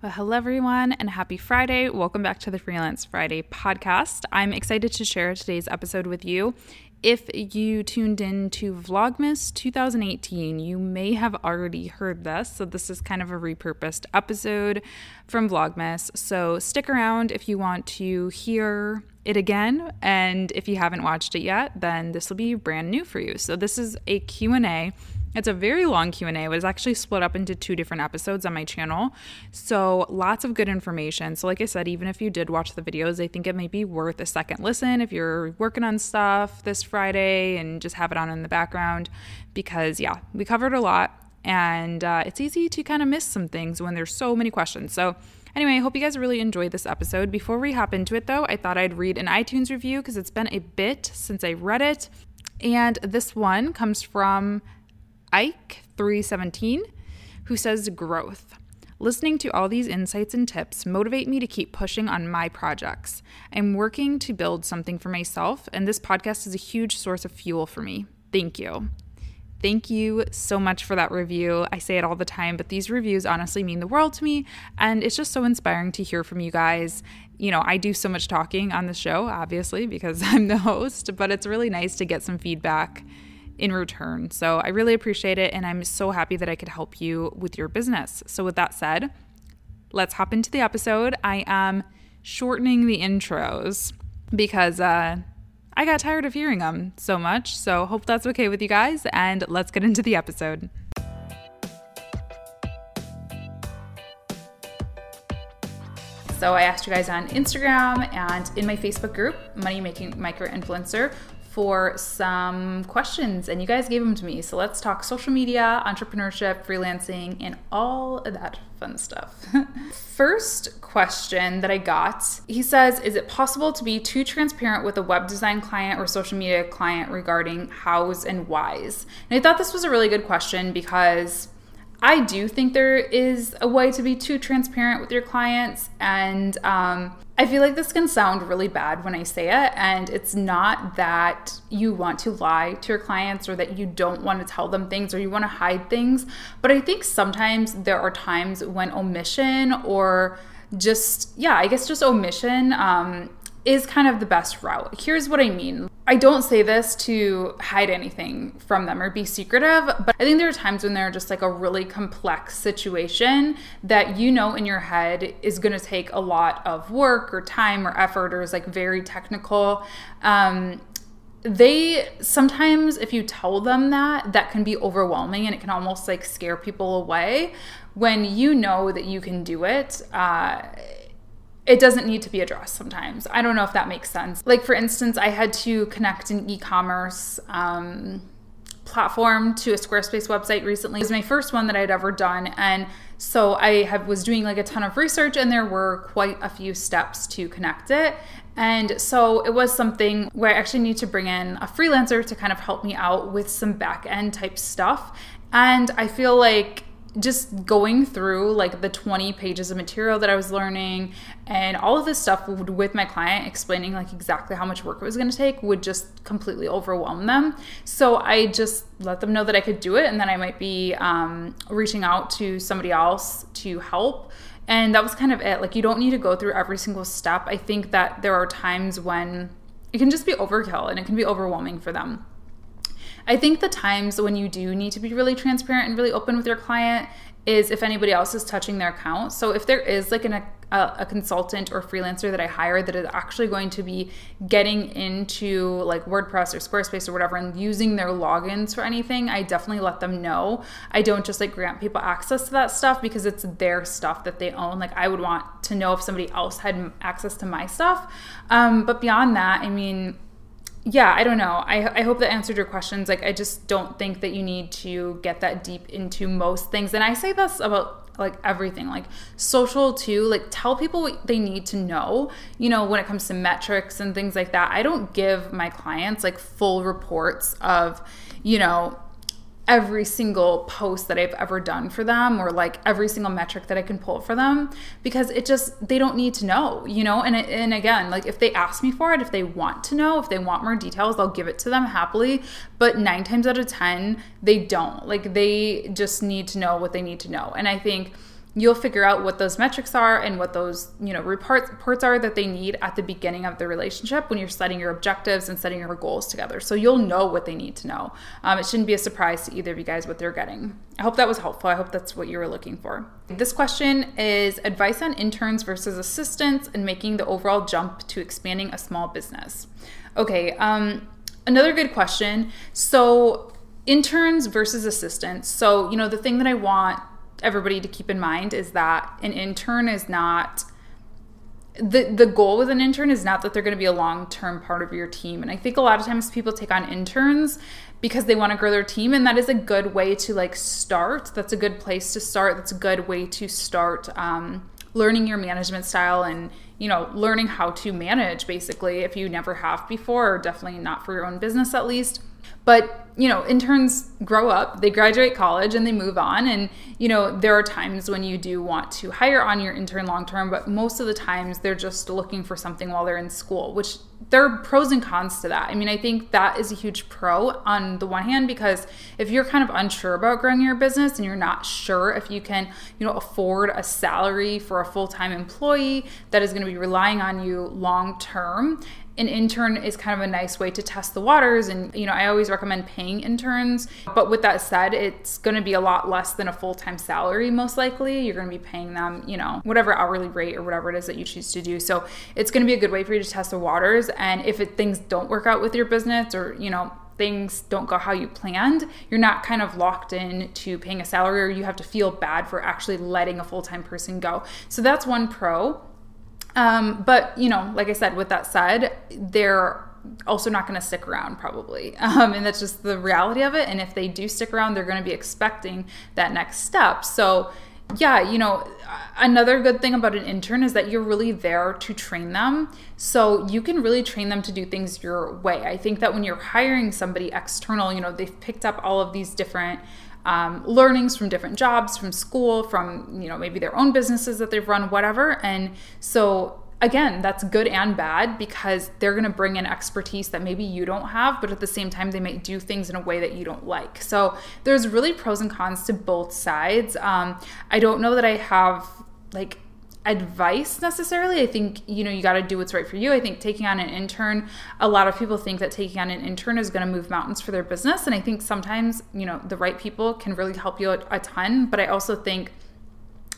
Well, hello, everyone, and happy Friday. Welcome back to the Freelance Friday podcast. I'm excited to share today's episode with you. If you tuned in to Vlogmas 2018, you may have already heard this. So, this is kind of a repurposed episode from Vlogmas. So, stick around if you want to hear it again and if you haven't watched it yet then this will be brand new for you so this is a q&a it's a very long Q&A. It was actually split up into two different episodes on my channel. So, lots of good information. So, like I said, even if you did watch the videos, I think it may be worth a second listen if you're working on stuff this Friday and just have it on in the background because yeah, we covered a lot and uh, it's easy to kind of miss some things when there's so many questions. So, Anyway, I hope you guys really enjoyed this episode. Before we hop into it, though, I thought I'd read an iTunes review because it's been a bit since I read it. And this one comes from Ike317, who says growth. Listening to all these insights and tips motivate me to keep pushing on my projects. I'm working to build something for myself, and this podcast is a huge source of fuel for me. Thank you. Thank you so much for that review. I say it all the time, but these reviews honestly mean the world to me. And it's just so inspiring to hear from you guys. You know, I do so much talking on the show, obviously, because I'm the host, but it's really nice to get some feedback in return. So I really appreciate it. And I'm so happy that I could help you with your business. So, with that said, let's hop into the episode. I am shortening the intros because uh, I got tired of hearing them so much. So, hope that's okay with you guys. And let's get into the episode. So I asked you guys on Instagram and in my Facebook group, Money Making Micro Influencer, for some questions and you guys gave them to me. So let's talk social media, entrepreneurship, freelancing, and all of that fun stuff. First question that I got he says, Is it possible to be too transparent with a web design client or social media client regarding hows and whys? And I thought this was a really good question because I do think there is a way to be too transparent with your clients. And um, I feel like this can sound really bad when I say it. And it's not that you want to lie to your clients or that you don't want to tell them things or you want to hide things. But I think sometimes there are times when omission or just, yeah, I guess just omission um, is kind of the best route. Here's what I mean. I don't say this to hide anything from them or be secretive, but I think there are times when they're just like a really complex situation that you know in your head is going to take a lot of work or time or effort or is like very technical. Um, they sometimes if you tell them that that can be overwhelming and it can almost like scare people away when you know that you can do it uh, it doesn't need to be addressed sometimes. I don't know if that makes sense. Like, for instance, I had to connect an e commerce um, platform to a Squarespace website recently. It was my first one that I'd ever done. And so I have, was doing like a ton of research, and there were quite a few steps to connect it. And so it was something where I actually need to bring in a freelancer to kind of help me out with some back end type stuff. And I feel like just going through like the 20 pages of material that I was learning and all of this stuff with my client explaining like exactly how much work it was going to take would just completely overwhelm them. So I just let them know that I could do it and then I might be um, reaching out to somebody else to help. And that was kind of it. Like, you don't need to go through every single step. I think that there are times when it can just be overkill and it can be overwhelming for them. I think the times when you do need to be really transparent and really open with your client is if anybody else is touching their account. So if there is like an, a, a, consultant or freelancer that I hire that is actually going to be getting into like WordPress or Squarespace or whatever and using their logins for anything, I definitely let them know. I don't just like grant people access to that stuff because it's their stuff that they own. Like I would want to know if somebody else had access to my stuff. Um, but beyond that, I mean, yeah, I don't know. I, I hope that answered your questions. Like, I just don't think that you need to get that deep into most things. And I say this about like everything like social too like tell people what they need to know you know when it comes to metrics and things like that i don't give my clients like full reports of you know every single post that I've ever done for them or like every single metric that I can pull for them because it just they don't need to know, you know? And and again, like if they ask me for it, if they want to know, if they want more details, I'll give it to them happily, but 9 times out of 10 they don't. Like they just need to know what they need to know. And I think you'll figure out what those metrics are and what those you know reports, reports are that they need at the beginning of the relationship when you're setting your objectives and setting your goals together. So you'll know what they need to know. Um, it shouldn't be a surprise to either of you guys what they're getting. I hope that was helpful. I hope that's what you were looking for. This question is advice on interns versus assistants and making the overall jump to expanding a small business. Okay um, another good question. So interns versus assistants. So you know the thing that i want everybody to keep in mind is that an intern is not the the goal with an intern is not that they're going to be a long-term part of your team. And i think a lot of times people take on interns because they want to grow their team and that is a good way to like start. That's a good place to start. That's a good way to start um, learning your management style and you know learning how to manage basically if you never have before or definitely not for your own business at least but, you know, interns grow up, they graduate college and they move on. And, you know, there are times when you do want to hire on your intern long term, but most of the times they're just looking for something while they're in school, which there are pros and cons to that. I mean, I think that is a huge pro on the one hand because if you're kind of unsure about growing your business and you're not sure if you can, you know, afford a salary for a full-time employee that is going to be relying on you long term, an intern is kind of a nice way to test the waters and you know i always recommend paying interns but with that said it's going to be a lot less than a full-time salary most likely you're going to be paying them you know whatever hourly rate or whatever it is that you choose to do so it's going to be a good way for you to test the waters and if it, things don't work out with your business or you know things don't go how you planned, you're not kind of locked in to paying a salary or you have to feel bad for actually letting a full time person go. So that's one pro. Um, but, you know, like I said, with that said, they're also not going to stick around probably. Um, and that's just the reality of it. And if they do stick around, they're going to be expecting that next step. So, yeah, you know, another good thing about an intern is that you're really there to train them. So you can really train them to do things your way. I think that when you're hiring somebody external, you know, they've picked up all of these different um, learnings from different jobs, from school, from you know maybe their own businesses that they've run, whatever. And so again, that's good and bad because they're going to bring in expertise that maybe you don't have, but at the same time, they might do things in a way that you don't like. So there's really pros and cons to both sides. Um, I don't know that I have like advice necessarily. I think, you know, you got to do what's right for you. I think taking on an intern, a lot of people think that taking on an intern is going to move mountains for their business. And I think sometimes, you know, the right people can really help you a, a ton. But I also think,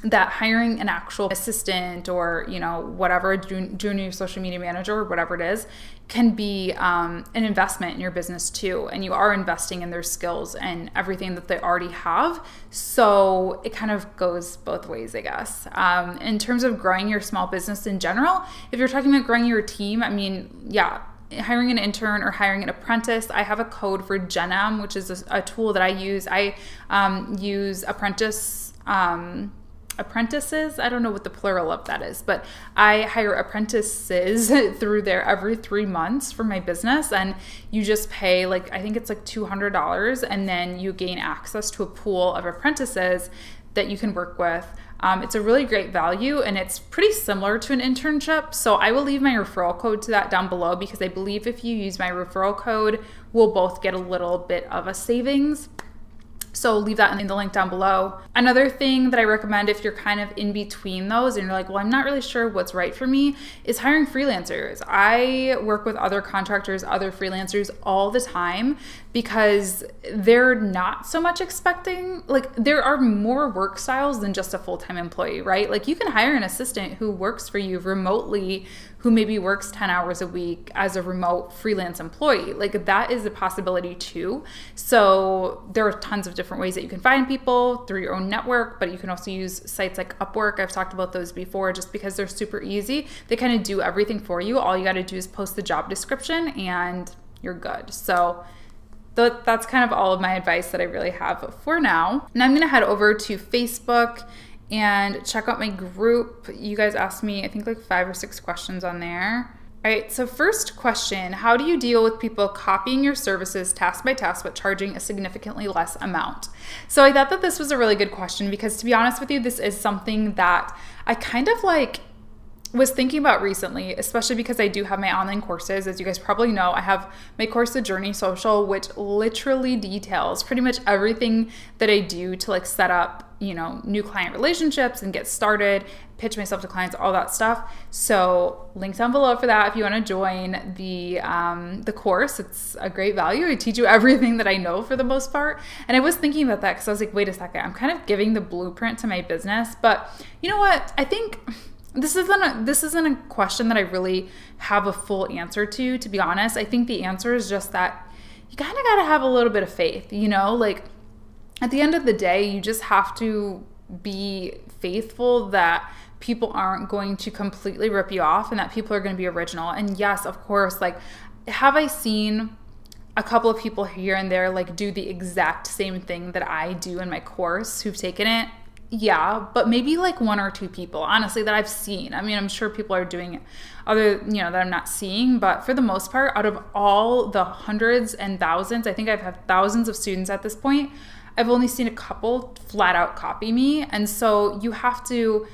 that hiring an actual assistant or you know whatever a junior social media manager or whatever it is can be um, an investment in your business too. And you are investing in their skills and everything that they already have. So it kind of goes both ways i guess. Um, in terms of growing your small business in general if you're talking about growing your team i mean yeah hiring an intern or hiring an apprentice, I have a code for Genm, which is a, a tool that I use. I um, use apprentice um, apprentices. I don't know what the plural of that is, but I hire apprentices through there every three months for my business. And you just pay, like, I think it's like $200, and then you gain access to a pool of apprentices that you can work with. Um, it's a really great value and it's pretty similar to an internship. So I will leave my referral code to that down below because I believe if you use my referral code, we'll both get a little bit of a savings. So leave that in the link down below. Another thing that I recommend if you're kind of in between those and you're like, well, I'm not really sure what's right for me, is hiring freelancers. I work with other contractors, other freelancers all the time because they're not so much expecting like there are more work styles than just a full-time employee right like you can hire an assistant who works for you remotely who maybe works 10 hours a week as a remote freelance employee like that is a possibility too. So there are tons of different ways that you can find people through your own network but you can also use sites like upwork. I've talked about those before just because they're super easy. They kind of do everything for you. All you got to do is post the job description and you're good. So that's kind of all of my advice that I really have for now. And I'm going to head over to Facebook and check out my group. You guys asked me, I think, like five or six questions on there. All right, so first question How do you deal with people copying your services task by task but charging a significantly less amount? So I thought that this was a really good question because, to be honest with you, this is something that I kind of like was thinking about recently, especially because I do have my online courses. As you guys probably know, I have my course, The Journey Social, which literally details pretty much everything that I do to like set up, you know, new client relationships and get started, pitch myself to clients, all that stuff. So link down below for that if you want to join the um, the course. It's a great value. I teach you everything that I know for the most part. And I was thinking about that because I was like, wait a second, I'm kind of giving the blueprint to my business, but you know what? I think this isn't a, this isn't a question that I really have a full answer to. To be honest, I think the answer is just that you kind of got to have a little bit of faith. You know, like at the end of the day, you just have to be faithful that people aren't going to completely rip you off and that people are going to be original. And yes, of course, like have I seen a couple of people here and there like do the exact same thing that I do in my course who've taken it? Yeah, but maybe like one or two people, honestly, that I've seen. I mean, I'm sure people are doing it other, you know, that I'm not seeing, but for the most part, out of all the hundreds and thousands, I think I've had thousands of students at this point, I've only seen a couple flat out copy me. And so you have to,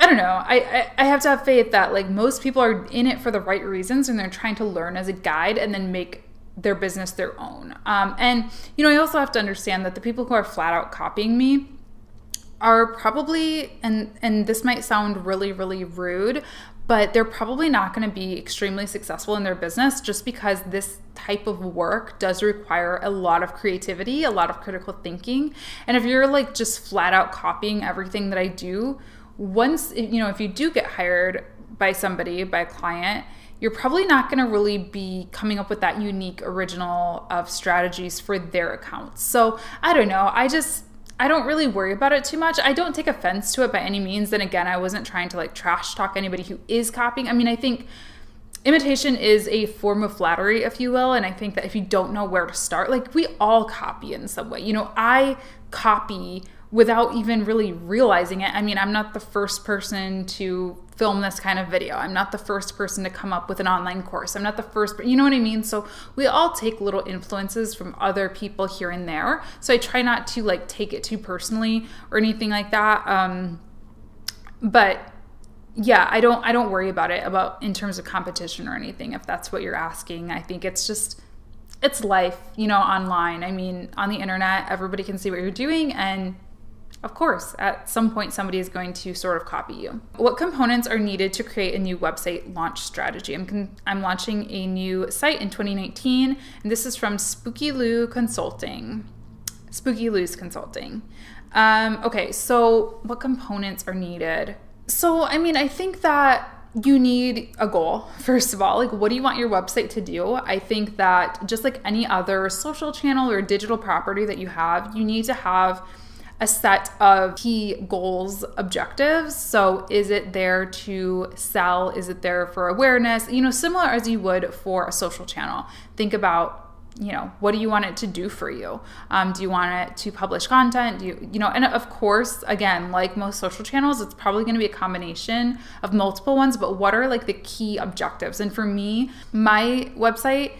I don't know, I, I, I have to have faith that like most people are in it for the right reasons and they're trying to learn as a guide and then make their business their own. Um, and, you know, I also have to understand that the people who are flat out copying me, are probably and and this might sound really really rude but they're probably not going to be extremely successful in their business just because this type of work does require a lot of creativity, a lot of critical thinking. And if you're like just flat out copying everything that I do, once you know, if you do get hired by somebody, by a client, you're probably not going to really be coming up with that unique original of strategies for their accounts. So, I don't know. I just I don't really worry about it too much. I don't take offense to it by any means. Then again, I wasn't trying to like trash talk anybody who is copying. I mean, I think imitation is a form of flattery, if you will. And I think that if you don't know where to start, like we all copy in some way. You know, I copy without even really realizing it. I mean, I'm not the first person to film this kind of video. I'm not the first person to come up with an online course. I'm not the first, but you know what I mean? So we all take little influences from other people here and there. So I try not to like take it too personally or anything like that. Um, but yeah, I don't I don't worry about it about in terms of competition or anything if that's what you're asking. I think it's just it's life, you know, online. I mean, on the internet, everybody can see what you're doing and of course, at some point, somebody is going to sort of copy you. What components are needed to create a new website launch strategy? I'm, con- I'm launching a new site in 2019, and this is from Spooky Lou Consulting. Spooky Lou's Consulting. Um, okay, so what components are needed? So, I mean, I think that you need a goal, first of all. Like, what do you want your website to do? I think that just like any other social channel or digital property that you have, you need to have a set of key goals, objectives. So, is it there to sell? Is it there for awareness? You know, similar as you would for a social channel. Think about you know what do you want it to do for you um, do you want it to publish content do you you know and of course again like most social channels it's probably going to be a combination of multiple ones but what are like the key objectives and for me my website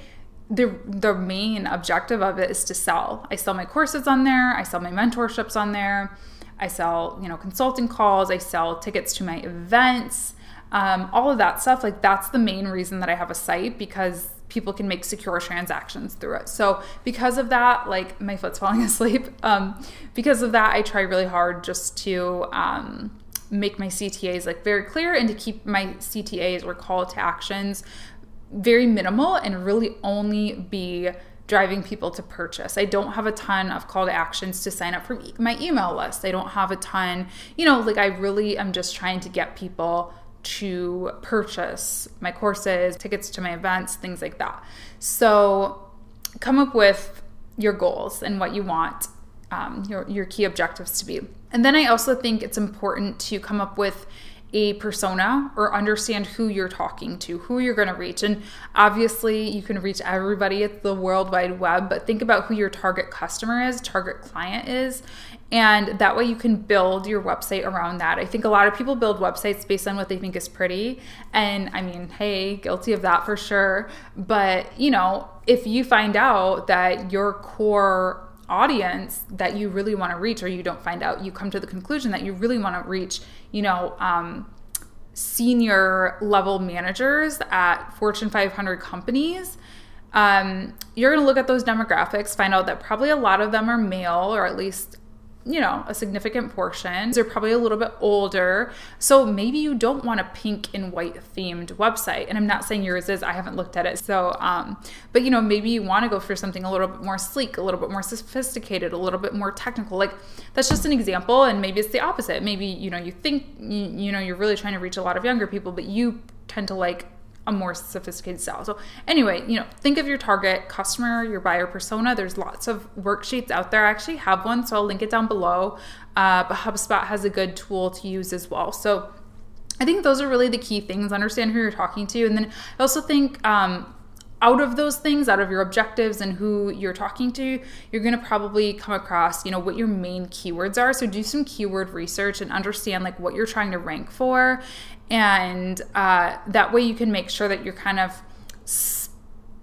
the the main objective of it is to sell. I sell my courses on there, I sell my mentorships on there, I sell, you know, consulting calls, I sell tickets to my events, um, all of that stuff. Like that's the main reason that I have a site because people can make secure transactions through it. So because of that, like my foot's falling asleep. Um, because of that, I try really hard just to um, make my CTAs like very clear and to keep my CTAs or call to actions very minimal and really only be driving people to purchase. I don't have a ton of call to actions to sign up for my email list. I don't have a ton, you know, like I really am just trying to get people to purchase my courses, tickets to my events, things like that. So come up with your goals and what you want um, your, your key objectives to be. And then I also think it's important to come up with a persona or understand who you're talking to, who you're going to reach. And obviously, you can reach everybody at the World Wide Web, but think about who your target customer is, target client is. And that way, you can build your website around that. I think a lot of people build websites based on what they think is pretty. And I mean, hey, guilty of that for sure. But, you know, if you find out that your core audience that you really want to reach or you don't find out you come to the conclusion that you really want to reach you know um, senior level managers at fortune 500 companies um, you're going to look at those demographics find out that probably a lot of them are male or at least you know, a significant portion. They're probably a little bit older. So maybe you don't want a pink and white themed website. And I'm not saying yours is, I haven't looked at it. So, um, but you know, maybe you want to go for something a little bit more sleek, a little bit more sophisticated, a little bit more technical. Like that's just an example. And maybe it's the opposite. Maybe, you know, you think, you, you know, you're really trying to reach a lot of younger people, but you tend to like a more sophisticated style. So anyway, you know, think of your target customer, your buyer persona. There's lots of worksheets out there. I actually have one, so I'll link it down below. Uh, but HubSpot has a good tool to use as well. So I think those are really the key things. Understand who you're talking to, and then I also think. Um, out of those things out of your objectives and who you're talking to you're going to probably come across you know what your main keywords are so do some keyword research and understand like what you're trying to rank for and uh, that way you can make sure that you're kind of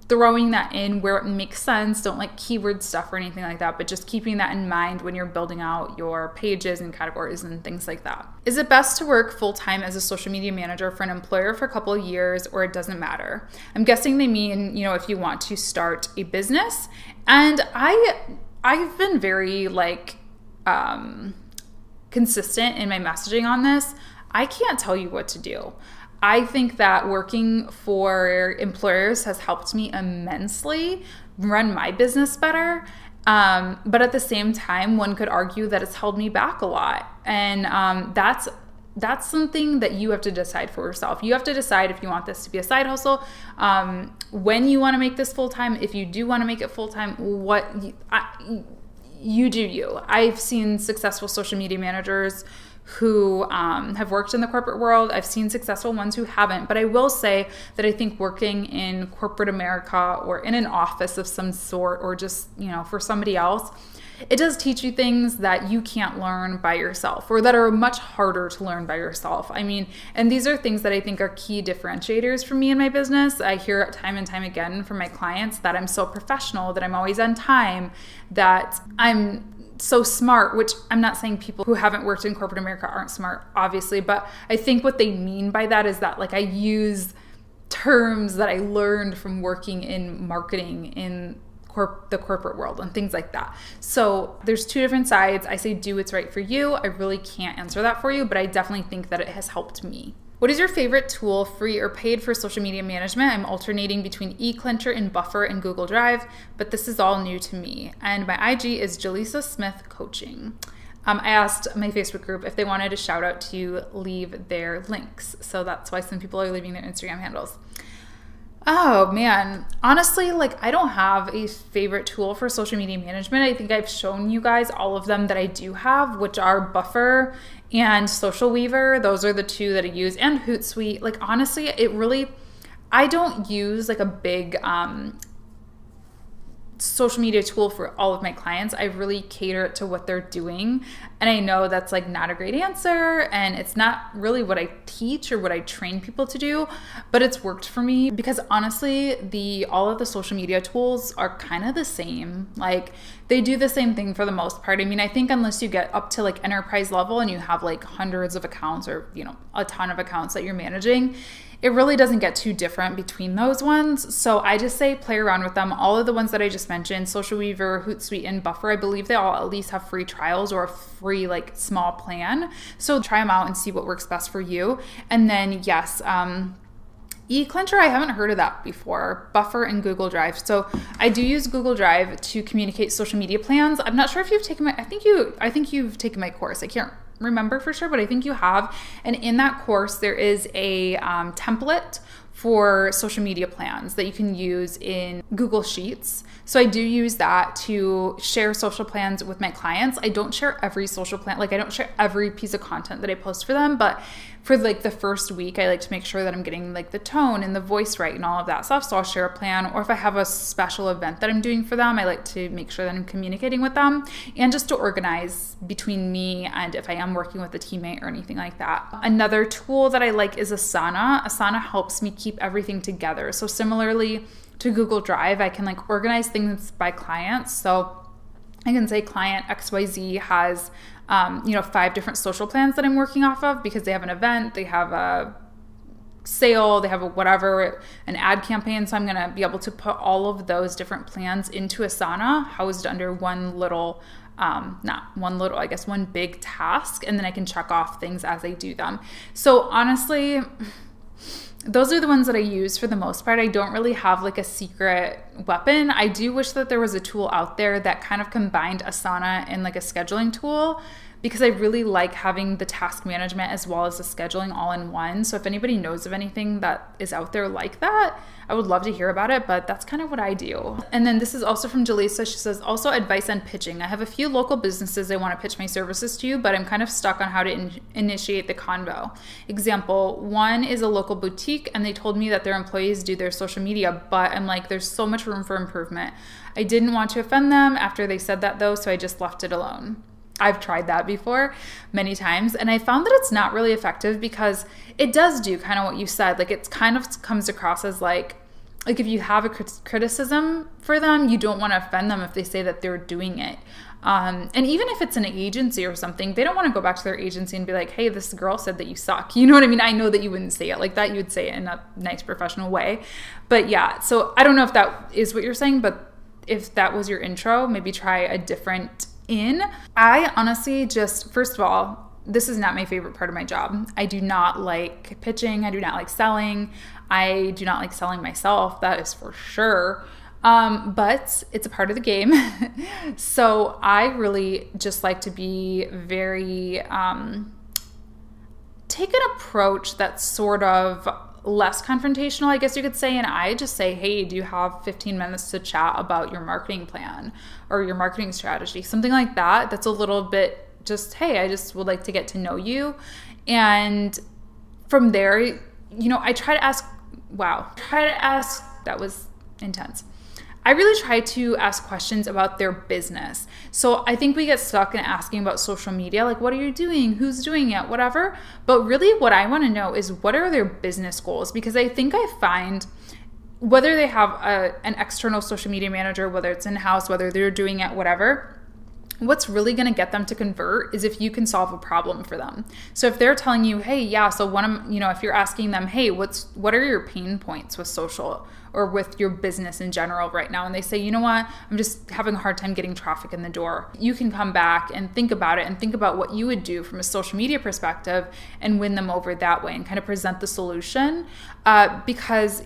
throwing that in where it makes sense. Don't like keyword stuff or anything like that but just keeping that in mind when you're building out your pages and categories and things like that. Is it best to work full-time as a social media manager for an employer for a couple of years or it doesn't matter? I'm guessing they mean you know if you want to start a business. And i i've been very like um consistent in my messaging on this I can't tell you what to do. I think that working for employers has helped me immensely run my business better. Um, but at the same time, one could argue that it's held me back a lot. And um, that's that's something that you have to decide for yourself. You have to decide if you want this to be a side hustle, um, when you want to make this full time. If you do want to make it full time, what you, I, you do you. I've seen successful social media managers who um, have worked in the corporate world. I've seen successful ones who haven't. But I will say that I think working in corporate America or in an office of some sort or just, you know, for somebody else, it does teach you things that you can't learn by yourself or that are much harder to learn by yourself. I mean, and these are things that I think are key differentiators for me in my business. I hear time and time again from my clients that I'm so professional, that I'm always on time, that I'm so smart, which I'm not saying people who haven't worked in corporate America aren't smart, obviously, but I think what they mean by that is that like I use terms that I learned from working in marketing in corp- the corporate world and things like that. So there's two different sides. I say do what's right for you. I really can't answer that for you, but I definitely think that it has helped me. What is your favorite tool, free or paid, for social media management? I'm alternating between eClincher and Buffer and Google Drive, but this is all new to me. And my IG is Jaleesa Smith Coaching. Um, I asked my Facebook group if they wanted a shout out to leave their links. So that's why some people are leaving their Instagram handles. Oh man, honestly, like I don't have a favorite tool for social media management. I think I've shown you guys all of them that I do have, which are Buffer and Social Weaver. Those are the two that I use, and Hootsuite. Like honestly, it really, I don't use like a big um, social media tool for all of my clients. I really cater it to what they're doing. And I know that's like not a great answer and it's not really what I teach or what I train people to do, but it's worked for me because honestly, the all of the social media tools are kind of the same. Like they do the same thing for the most part. I mean, I think unless you get up to like enterprise level and you have like hundreds of accounts or, you know, a ton of accounts that you're managing, it really doesn't get too different between those ones. So I just say play around with them. All of the ones that I just mentioned, Social Weaver, Hootsuite, and Buffer, I believe they all at least have free trials or a free like small plan. So try them out and see what works best for you. And then yes, um, eClincher, I haven't heard of that before. Buffer and Google Drive. So I do use Google Drive to communicate social media plans. I'm not sure if you've taken my. I think you. I think you've taken my course. I can't remember for sure, but I think you have. And in that course, there is a um, template for social media plans that you can use in Google Sheets. So I do use that to share social plans with my clients. I don't share every social plan, like I don't share every piece of content that I post for them, but for like the first week, I like to make sure that I'm getting like the tone and the voice right and all of that stuff. So I'll share a plan, or if I have a special event that I'm doing for them, I like to make sure that I'm communicating with them and just to organize between me and if I am working with a teammate or anything like that. Another tool that I like is Asana. Asana helps me keep everything together. So similarly, to Google Drive, I can like organize things by clients. So I can say client XYZ has, um, you know, five different social plans that I'm working off of because they have an event, they have a sale, they have a whatever, an ad campaign. So I'm going to be able to put all of those different plans into Asana, housed under one little, um, not one little, I guess, one big task. And then I can check off things as I do them. So honestly, those are the ones that I use for the most part. I don't really have like a secret weapon. I do wish that there was a tool out there that kind of combined Asana and like a scheduling tool because I really like having the task management as well as the scheduling all in one. So if anybody knows of anything that is out there like that, I would love to hear about it, but that's kind of what I do. And then this is also from Jaleesa. She says, also advice on pitching. I have a few local businesses I want to pitch my services to, but I'm kind of stuck on how to in- initiate the convo. Example, one is a local boutique and they told me that their employees do their social media, but I'm like, there's so much room for improvement. I didn't want to offend them after they said that though, so I just left it alone. I've tried that before many times and I found that it's not really effective because it does do kind of what you said. Like it kind of comes across as like like if you have a criticism for them, you don't want to offend them if they say that they're doing it. Um, and even if it's an agency or something, they don't want to go back to their agency and be like, hey, this girl said that you suck. You know what I mean? I know that you wouldn't say it like that. You would say it in a nice professional way. But yeah, so I don't know if that is what you're saying, but if that was your intro, maybe try a different in. I honestly just, first of all, this is not my favorite part of my job. I do not like pitching. I do not like selling. I do not like selling myself. That is for sure. Um, but it's a part of the game. so I really just like to be very, um, take an approach that's sort of less confrontational, I guess you could say. And I just say, hey, do you have 15 minutes to chat about your marketing plan or your marketing strategy? Something like that. That's a little bit just, hey, I just would like to get to know you. And from there, you know, I try to ask, wow, try to ask, that was intense. I really try to ask questions about their business. So I think we get stuck in asking about social media, like, what are you doing? Who's doing it? Whatever. But really, what I want to know is what are their business goals? Because I think I find whether they have a, an external social media manager, whether it's in house, whether they're doing it, whatever what's really going to get them to convert is if you can solve a problem for them. So if they're telling you, "Hey, yeah, so one of, you know, if you're asking them, "Hey, what's what are your pain points with social or with your business in general right now?" and they say, "You know what? I'm just having a hard time getting traffic in the door." You can come back and think about it and think about what you would do from a social media perspective and win them over that way and kind of present the solution uh, because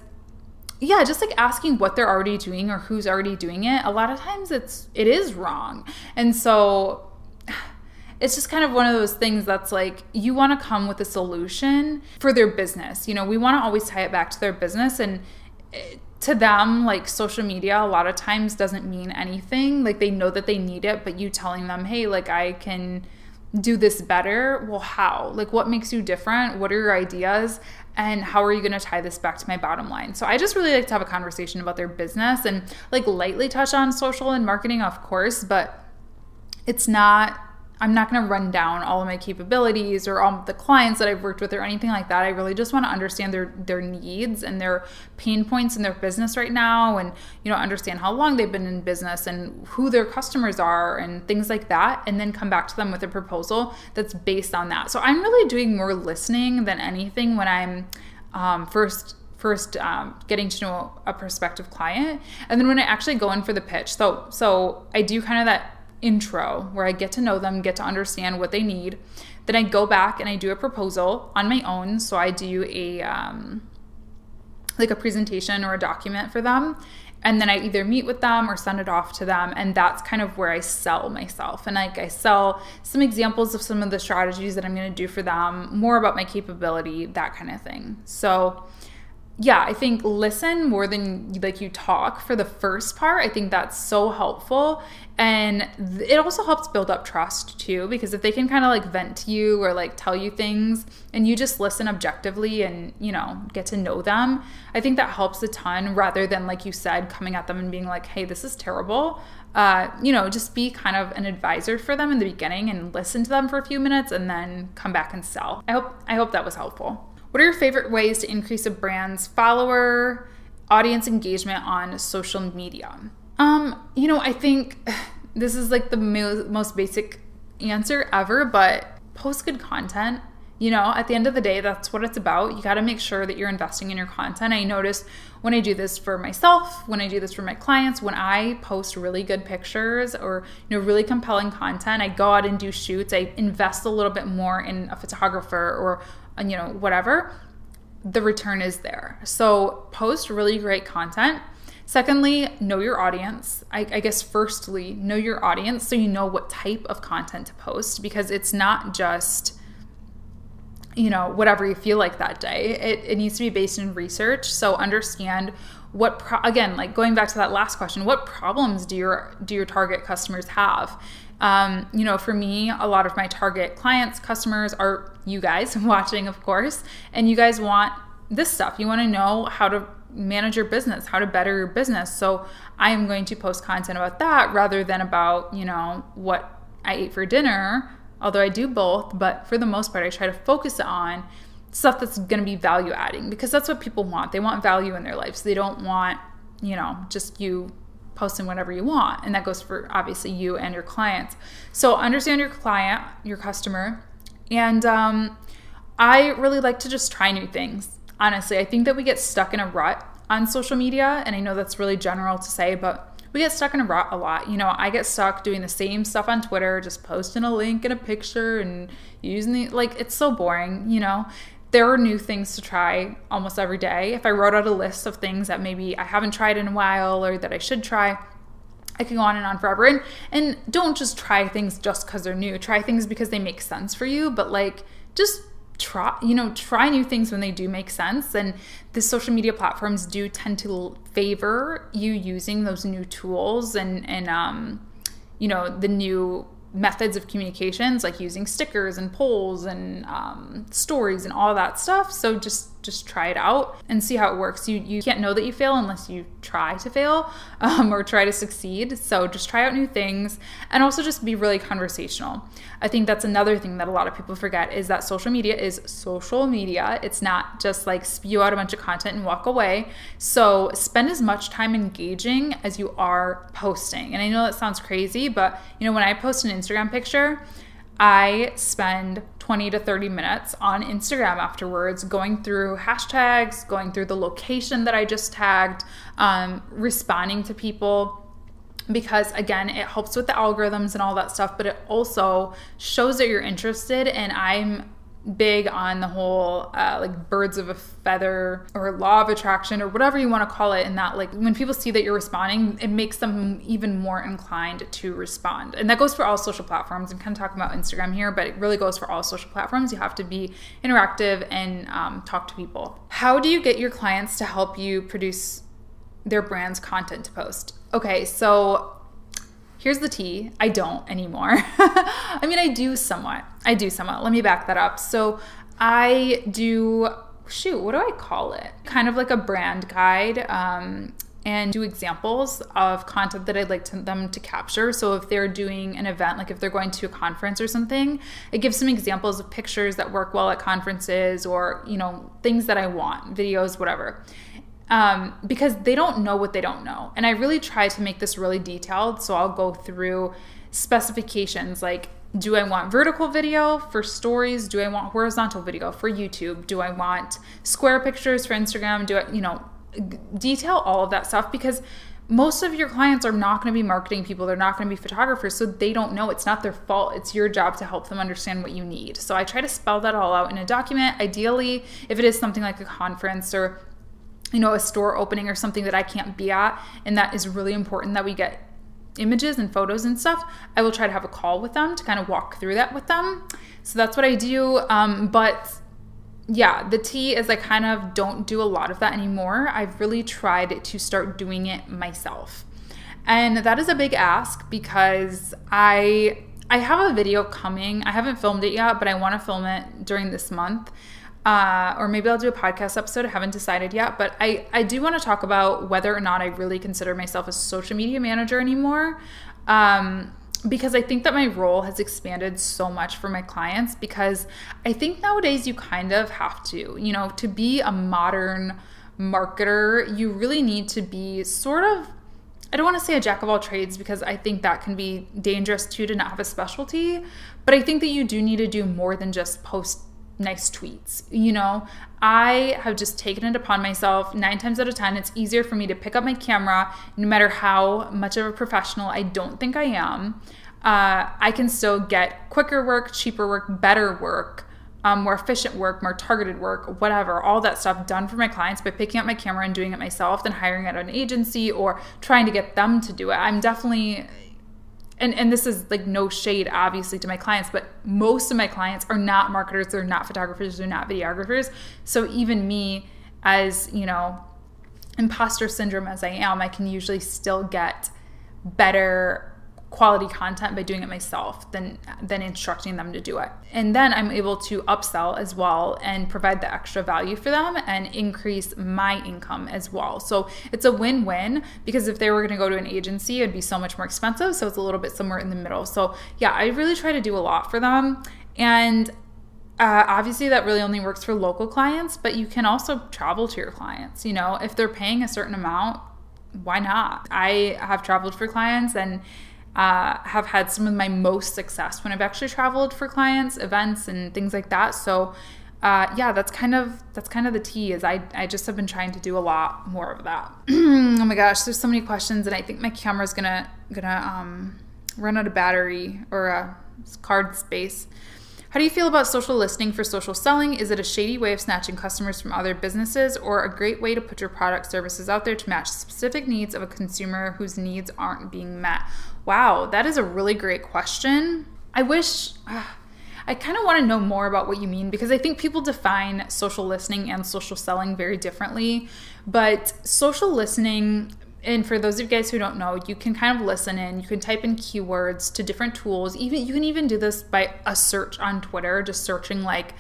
yeah just like asking what they're already doing or who's already doing it a lot of times it's it is wrong. And so it's just kind of one of those things that's like you want to come with a solution for their business. You know we want to always tie it back to their business and eh, to them like social media a lot of times doesn't mean anything. Like they know that they need it but you telling them hey like i can do this better. Well how? Like what makes you different? What are your ideas and how are you going to tie this back to my bottom line? So i just really like to have a conversation about their business and like lightly touch on social and marketing of course but it's not I'm not going to run down all of my capabilities or all the clients that I've worked with or anything like that. I really just want to understand their their needs and their pain points in their business right now and you know understand how long they've been in business and who their customers are and things like that and then come back to them with a proposal that's based on that. So I'm really doing more listening than anything when I'm um, first first um, getting to know a prospective client and then when i actually go in for the pitch so so i do kind of that intro where I get to know them, get to understand what they need. Then I go back and I do a proposal on my own. So I do a um, like a presentation or a document for them. And then I either meet with them or send it off to them. And that's kind of where I sell myself. And like I sell some examples of some of the strategies that I'm going to do for them, more about my capability, that kind of thing. So yeah, I think listen more than like you talk for the first part. I think that's so helpful. And it also helps build up trust too, because if they can kind of like vent to you or like tell you things and you just listen objectively and, you know, get to know them, I think that helps a ton rather than, like you said, coming at them and being like, hey, this is terrible. Uh, you know, just be kind of an advisor for them in the beginning and listen to them for a few minutes and then come back and sell. I hope I hope that was helpful. What are your favorite ways to increase a brand's follower audience engagement on social media? Um, you know, I think this is like the mo- most basic answer ever, but post good content. You know, at the end of the day, that's what it's about. You got to make sure that you're investing in your content. I notice when I do this for myself, when I do this for my clients, when I post really good pictures or, you know, really compelling content, I go out and do shoots, I invest a little bit more in a photographer or you know, whatever, the return is there. So post really great content. Secondly, know your audience. I, I, guess, firstly, know your audience so you know what type of content to post because it's not just, you know, whatever you feel like that day. It, it needs to be based in research. So understand what, pro- again, like going back to that last question, what problems do your do your target customers have? Um, you know, for me, a lot of my target clients, customers are you guys watching, of course, and you guys want this stuff. You want to know how to manage your business, how to better your business. So I am going to post content about that rather than about, you know, what I ate for dinner, although I do both, but for the most part, I try to focus on stuff that's going to be value adding because that's what people want. They want value in their lives. They don't want, you know, just you posting whatever you want. And that goes for obviously you and your clients. So understand your client, your customer. And um, I really like to just try new things. Honestly, I think that we get stuck in a rut on social media. And I know that's really general to say, but we get stuck in a rut a lot. You know, I get stuck doing the same stuff on Twitter, just posting a link and a picture and using the, like, it's so boring, you know? There are new things to try almost every day. If I wrote out a list of things that maybe I haven't tried in a while or that I should try, I can go on and on forever. And and don't just try things just because they're new. Try things because they make sense for you, but like just try you know try new things when they do make sense and the social media platforms do tend to favor you using those new tools and and um you know the new methods of communications like using stickers and polls and um, stories and all that stuff. So just just try it out and see how it works. You you can't know that you fail unless you try to fail um, or try to succeed. So just try out new things and also just be really conversational. I think that's another thing that a lot of people forget is that social media is social media. It's not just like spew out a bunch of content and walk away. So spend as much time engaging as you are posting. And i know that sounds crazy but you know when i post an Instagram picture, I spend 20 to 30 minutes on Instagram afterwards, going through hashtags, going through the location that I just tagged, um, responding to people. Because again, it helps with the algorithms and all that stuff, but it also shows that you're interested. And I'm big on the whole uh, like birds of a feather or law of attraction or whatever you want to call it and that like when people see that you're responding it makes them even more inclined to respond. And that goes for all social platforms. I'm kind of talking about instagram here but it really goes for all social platforms. You have to be interactive and um, talk to people. How do you get your clients to help you produce their brand's content to post? Okay so Here's the tea I don't anymore. I mean, I do somewhat. I do somewhat. Let me back that up. So I do, shoot, what do I call it? Kind of like a brand guide. Um, and do examples of content that I'd like to, them to capture. So if they're doing an event, like if they're going to a conference or something, it gives some examples of pictures that work well at conferences or, you know, things that I want, videos, whatever um, because they don't know what they don't know. And I really try to make this really detailed. So I'll go through specifications like do I want vertical video for stories? Do I want horizontal video for YouTube? Do I want square pictures for Instagram? Do I, you know, detail all of that stuff because most of your clients are not going to be marketing people. They're not going to be photographers. So they don't know. It's not their fault. It's your job to help them understand what you need. So I try to spell that all out in a document. Ideally, if it is something like a conference or you know, a store opening or something that I can't be at, and that is really important that we get images and photos and stuff, I will try to have a call with them to kind of walk through that with them. So that's what I do. Um, but yeah, the tea is I kind of don't do a lot of that anymore. I've really tried to start doing it myself. And that is a big ask because I I have a video coming. I haven't filmed it yet, but I want to film it during this month. Uh, or maybe I'll do a podcast episode. I haven't decided yet, but I, I do want to talk about whether or not I really consider myself a social media manager anymore. Um, because I think that my role has expanded so much for my clients because I think nowadays you kind of have to, you know, to be a modern marketer, you really need to be sort of I don't want to say a jack of all trades because I think that can be dangerous too to not have a specialty, but I think that you do need to do more than just post nice tweets. You know, I have just taken it upon myself nine times out of 10. It's easier for me to pick up my camera, no matter how much of a professional I don't think I am. Uh, I can still get quicker work, cheaper work, better work um, more efficient work, more targeted work, whatever, all that stuff done for my clients by picking up my camera and doing it myself than hiring out an agency or trying to get them to do it. I'm definitely and and this is like no shade obviously to my clients but most of my clients are not marketers they're not photographers they're not videographers. So even me as you know imposter syndrome as i am i can usually still get better quality content by doing it myself than than instructing them to do it. And then I'm able to upsell as well and provide the extra value for them and increase my income as well. So it's a win-win because if they were going to go to an agency, it'd be so much more expensive. So it's a little bit somewhere in the middle. So yeah, I really try to do a lot for them. And uh, obviously, that really only works for local clients, but you can also travel to your clients. You know, if they're paying a certain amount, why not? I have traveled for clients and uh, have had some of my most success when I've actually traveled for clients, events, and things like that. So, uh, yeah, that's kind of that's kind of the tea. Is I I just have been trying to do a lot more of that. oh my gosh, there's so many questions, and I think my camera's gonna gonna um, run out of battery or uh, card space. How do you feel about social listening for social selling? Is it a shady way of snatching customers from other businesses or a great way to put your product services out there to match specific needs of a consumer whose needs aren't being met? Wow, that is a really great question. I wish. Uh, I kind of want to know more about what you mean because I think people define social listening and social selling very differently. But social listening, and for those of you guys who don't know, you can kind of listen in, you can type in keywords to different tools. Even you can even do this by a search on Twitter, just searching like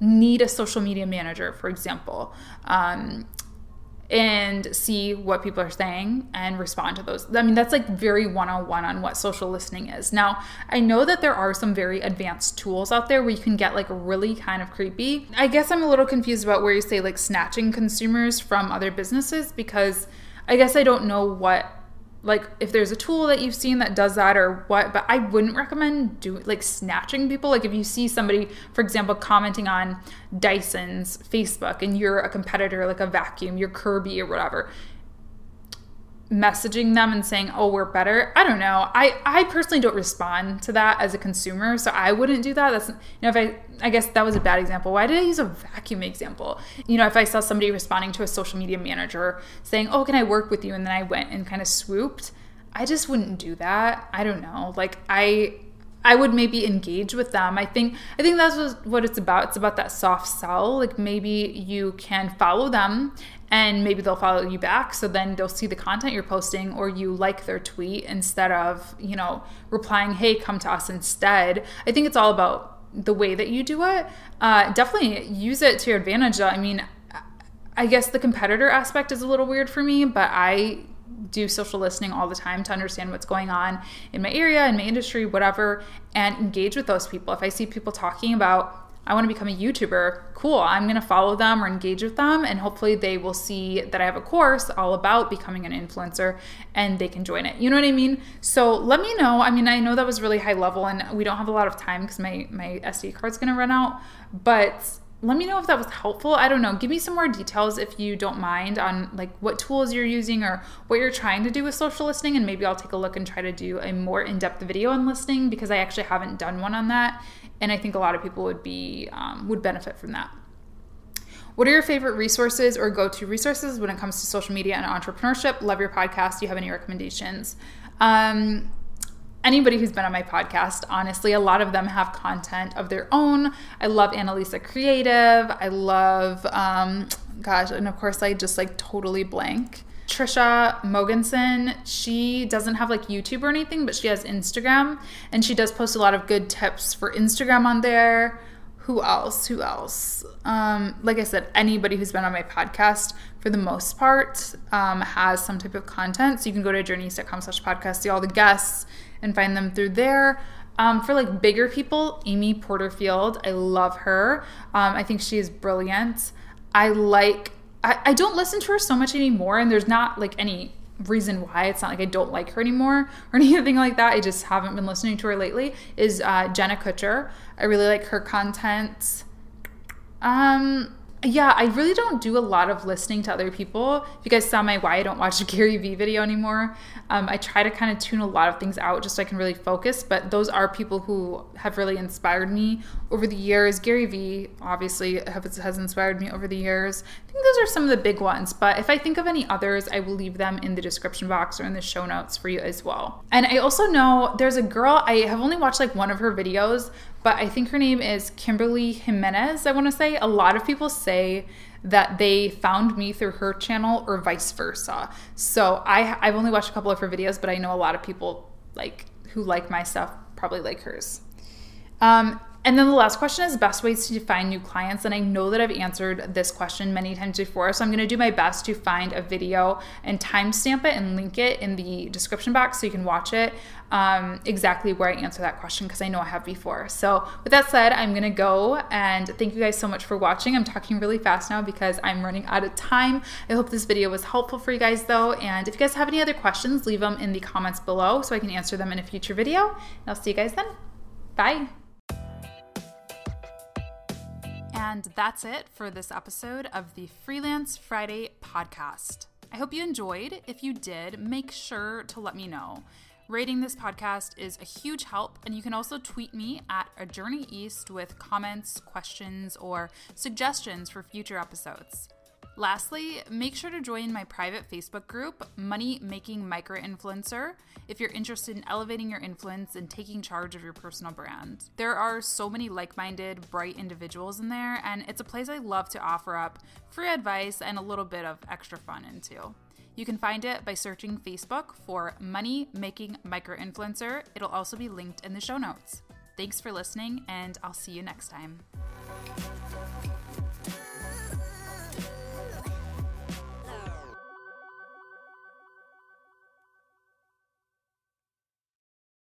need a social media manager, for example. Um, and see what people are saying and respond to those. I mean, that's like very one on one on what social listening is. Now, I know that there are some very advanced tools out there where you can get like really kind of creepy. I guess I'm a little confused about where you say like snatching consumers from other businesses because I guess I don't know what like if there's a tool that you've seen that does that or what but i wouldn't recommend doing like snatching people. Like if you see somebody for example commenting on dyson's facebook and you're a competitor like a vacuum you're kirby or whatever messaging them and saying oh we're better. I don't know. I i personally don't respond to that as a consumer so i wouldn't do that. That's you know if i i guess that was a bad example. Why did i use a vacuum example? You know if i saw somebody responding to a social media manager saying oh can i work with you? and then i went and kind of swooped i just wouldn't do that. I don't know. Like i I would maybe engage with them. I think I think that's what it's about. It's about that soft sell. Like maybe you can follow them and maybe they'll follow you back. So then they'll see the content you're posting or you like their tweet instead of you know replying hey come to us instead. I think it's all about the way that you do it. Uh, definitely use it to your advantage i mean i guess the competitor aspect is a little weird for me but i do social listening all the time to understand what's going on in my area in my industry whatever and engage with those people. If i see people talking about I want to become a YouTuber. Cool. I'm going to follow them or engage with them, and hopefully they will see that I have a course all about becoming an influencer and they can join it. You know what I mean? So let me know. I mean, I know that was really high level, and we don't have a lot of time because my my SD card's going to run out, but let me know if that was helpful. I don't know. Give me some more details if you don't mind on like what tools you're using or what you're trying to do with social listening and maybe I'll take a look and try to do a more in-depth video on listening because I actually haven't done one on that and I think a lot of people would be um, would benefit from that. What are your favorite resources or go-to resources when it comes to social media and entrepreneurship? Love your podcast. Do you have any recommendations? Um, anybody who's been on my podcast, honestly, a lot of them have content of their own. I love Annalisa Creative. I love, um, gosh, and of course, I just like totally blank. Trisha Mogensen, she doesn't have like YouTube or anything, but she has Instagram and she does post a lot of good tips for Instagram on there. Who else? Who else? Um, like I said, anybody who's been on my podcast for the most part um, has some type of content. So you can go to journeys.com slash podcast, see all the guests and find them through there. Um, for like bigger people, Amy Porterfield, I love her. Um, I think she is brilliant. I like I, I don't listen to her so much anymore, and there's not like any reason why it's not like I don't like her anymore or anything like that. I just haven't been listening to her lately. Is uh, Jenna Kutcher. I really like her content. Um, yeah, I really don't do a lot of listening to other people. If you guys saw my why I don't watch a Gary Vee video anymore, um, I try to kind of tune a lot of things out just so I can really focus. But those are people who have really inspired me over the years. Gary Vee obviously has inspired me over the years. I think those are some of the big ones. But if I think of any others, I will leave them in the description box or in the show notes for you as well. And I also know there's a girl, I have only watched like one of her videos, but I think her name is Kimberly Jimenez, I want to say. A lot of people say that they found me through her channel or vice versa. So I I've only watched a couple of her videos, but I know a lot of people like who like my stuff probably like hers. Um, and then the last question is best ways to find new clients. And I know that I've answered this question many times before. So I'm going to do my best to find a video and timestamp it and link it in the description box so you can watch it um, exactly where I answer that question because I know I have before. So with that said, I'm going to go and thank you guys so much for watching. I'm talking really fast now because I'm running out of time. I hope this video was helpful for you guys though. And if you guys have any other questions, leave them in the comments below so I can answer them in a future video. And I'll see you guys then. Bye. And that's it for this episode of the Freelance Friday podcast. I hope you enjoyed. If you did, make sure to let me know. Rating this podcast is a huge help, and you can also tweet me at a journey east with comments, questions, or suggestions for future episodes. Lastly, make sure to join my private Facebook group, Money Making Micro Influencer, if you're interested in elevating your influence and taking charge of your personal brand. There are so many like minded, bright individuals in there, and it's a place I love to offer up free advice and a little bit of extra fun into. You can find it by searching Facebook for Money Making Micro Influencer. It'll also be linked in the show notes. Thanks for listening, and I'll see you next time.